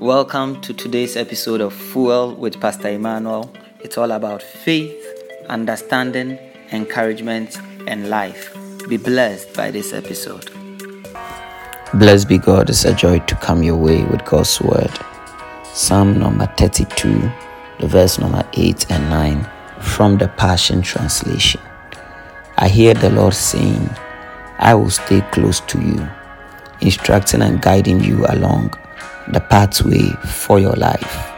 Welcome to today's episode of Fuel with Pastor Emmanuel. It's all about faith, understanding, encouragement, and life. Be blessed by this episode. Blessed be God, it's a joy to come your way with God's word. Psalm number 32, the verse number 8 and 9 from the Passion Translation. I hear the Lord saying, I will stay close to you, instructing and guiding you along the pathway for your life.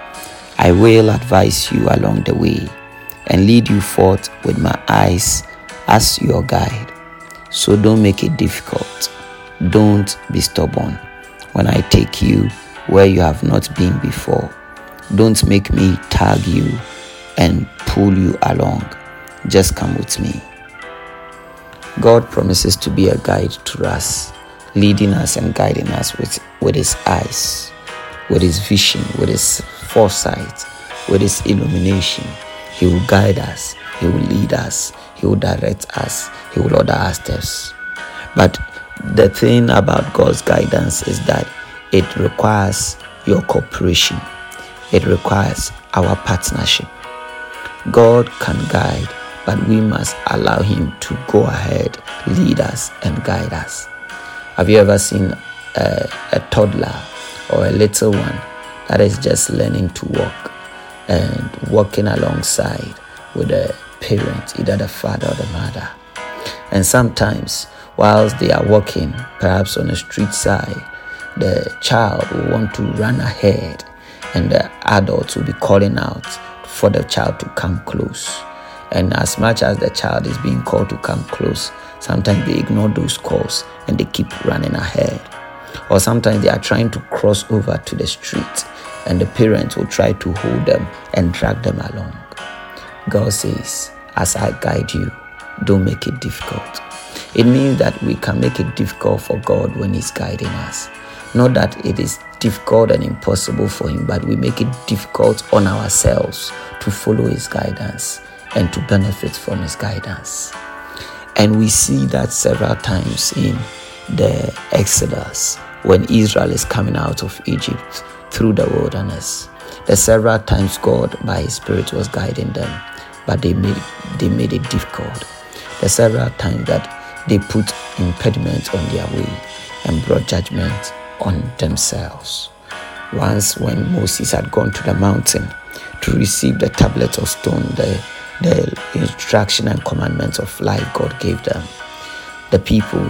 I will advise you along the way and lead you forth with my eyes as your guide. So don't make it difficult. Don't be stubborn when I take you where you have not been before. Don't make me tag you and pull you along. Just come with me. God promises to be a guide to us, leading us and guiding us with, with His eyes with his vision, with his foresight, with his illumination. He will guide us, he will lead us, he will direct us, he will order our steps. But the thing about God's guidance is that it requires your cooperation, it requires our partnership. God can guide, but we must allow Him to go ahead, lead us, and guide us. Have you ever seen a, a toddler or a little one that is just learning to walk and walking alongside with a parent, either the father or the mother. And sometimes, whilst they are walking, perhaps on a street side, the child will want to run ahead, and the adults will be calling out for the child to come close. And as much as the child is being called to come close, sometimes they ignore those calls and they keep running ahead or sometimes they are trying to cross over to the street and the parents will try to hold them and drag them along. God says, As I guide you, don't make it difficult. It means that we can make it difficult for God when He's guiding us. Not that it is difficult and impossible for Him, but we make it difficult on ourselves to follow His guidance and to benefit from His guidance. And we see that several times in the Exodus when Israel is coming out of Egypt through the wilderness. The several times God by His Spirit was guiding them, but they made they made it difficult. The several times that they put impediments on their way and brought judgment on themselves. Once when Moses had gone to the mountain to receive the tablet of stone, the, the instruction and commandments of life God gave them, the people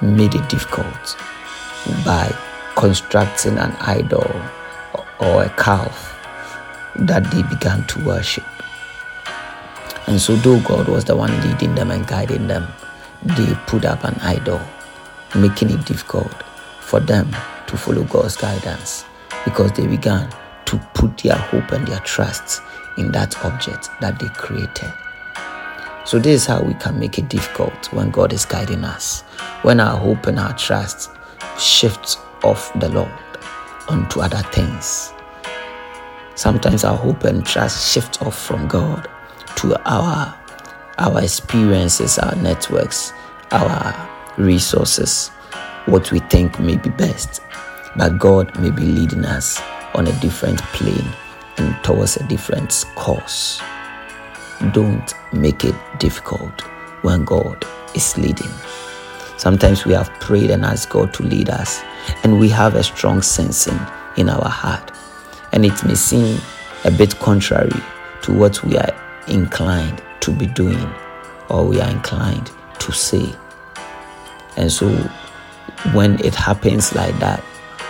made it difficult by constructing an idol or a calf that they began to worship. And so, though God was the one leading them and guiding them, they put up an idol, making it difficult for them to follow God's guidance because they began to put their hope and their trust in that object that they created. So, this is how we can make it difficult when God is guiding us. When our hope and our trust shifts off the Lord onto other things. Sometimes our hope and trust shift off from God to our our experiences, our networks, our resources, what we think may be best. But God may be leading us on a different plane and towards a different course. Don't make it difficult when God is leading. Sometimes we have prayed and asked God to lead us, and we have a strong sensing in our heart. And it may seem a bit contrary to what we are inclined to be doing or we are inclined to say. And so when it happens like that,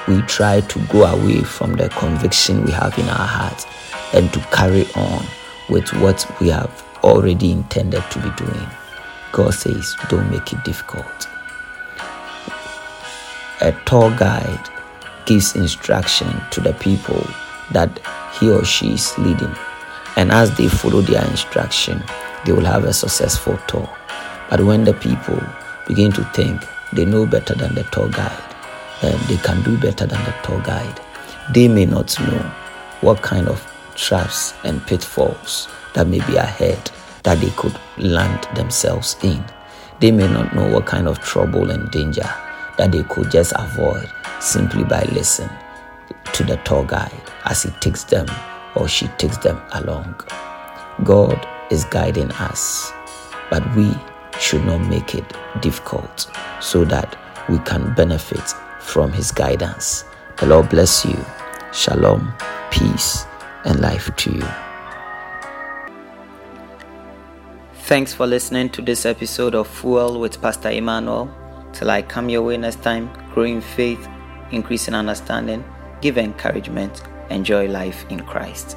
we try to go away from the conviction we have in our heart and to carry on with what we have already intended to be doing. God says, don't make it difficult a tour guide gives instruction to the people that he or she is leading. And as they follow their instruction, they will have a successful tour. But when the people begin to think they know better than the tour guide, and they can do better than the tour guide, they may not know what kind of traps and pitfalls that may be ahead that they could land themselves in. They may not know what kind of trouble and danger that they could just avoid simply by listening to the tour guide as he takes them or she takes them along. God is guiding us, but we should not make it difficult so that we can benefit from his guidance. The Lord bless you. Shalom, peace, and life to you. Thanks for listening to this episode of Fuel with Pastor Emmanuel. Till I come your way next time, grow in faith, increase in understanding, give encouragement, enjoy life in Christ.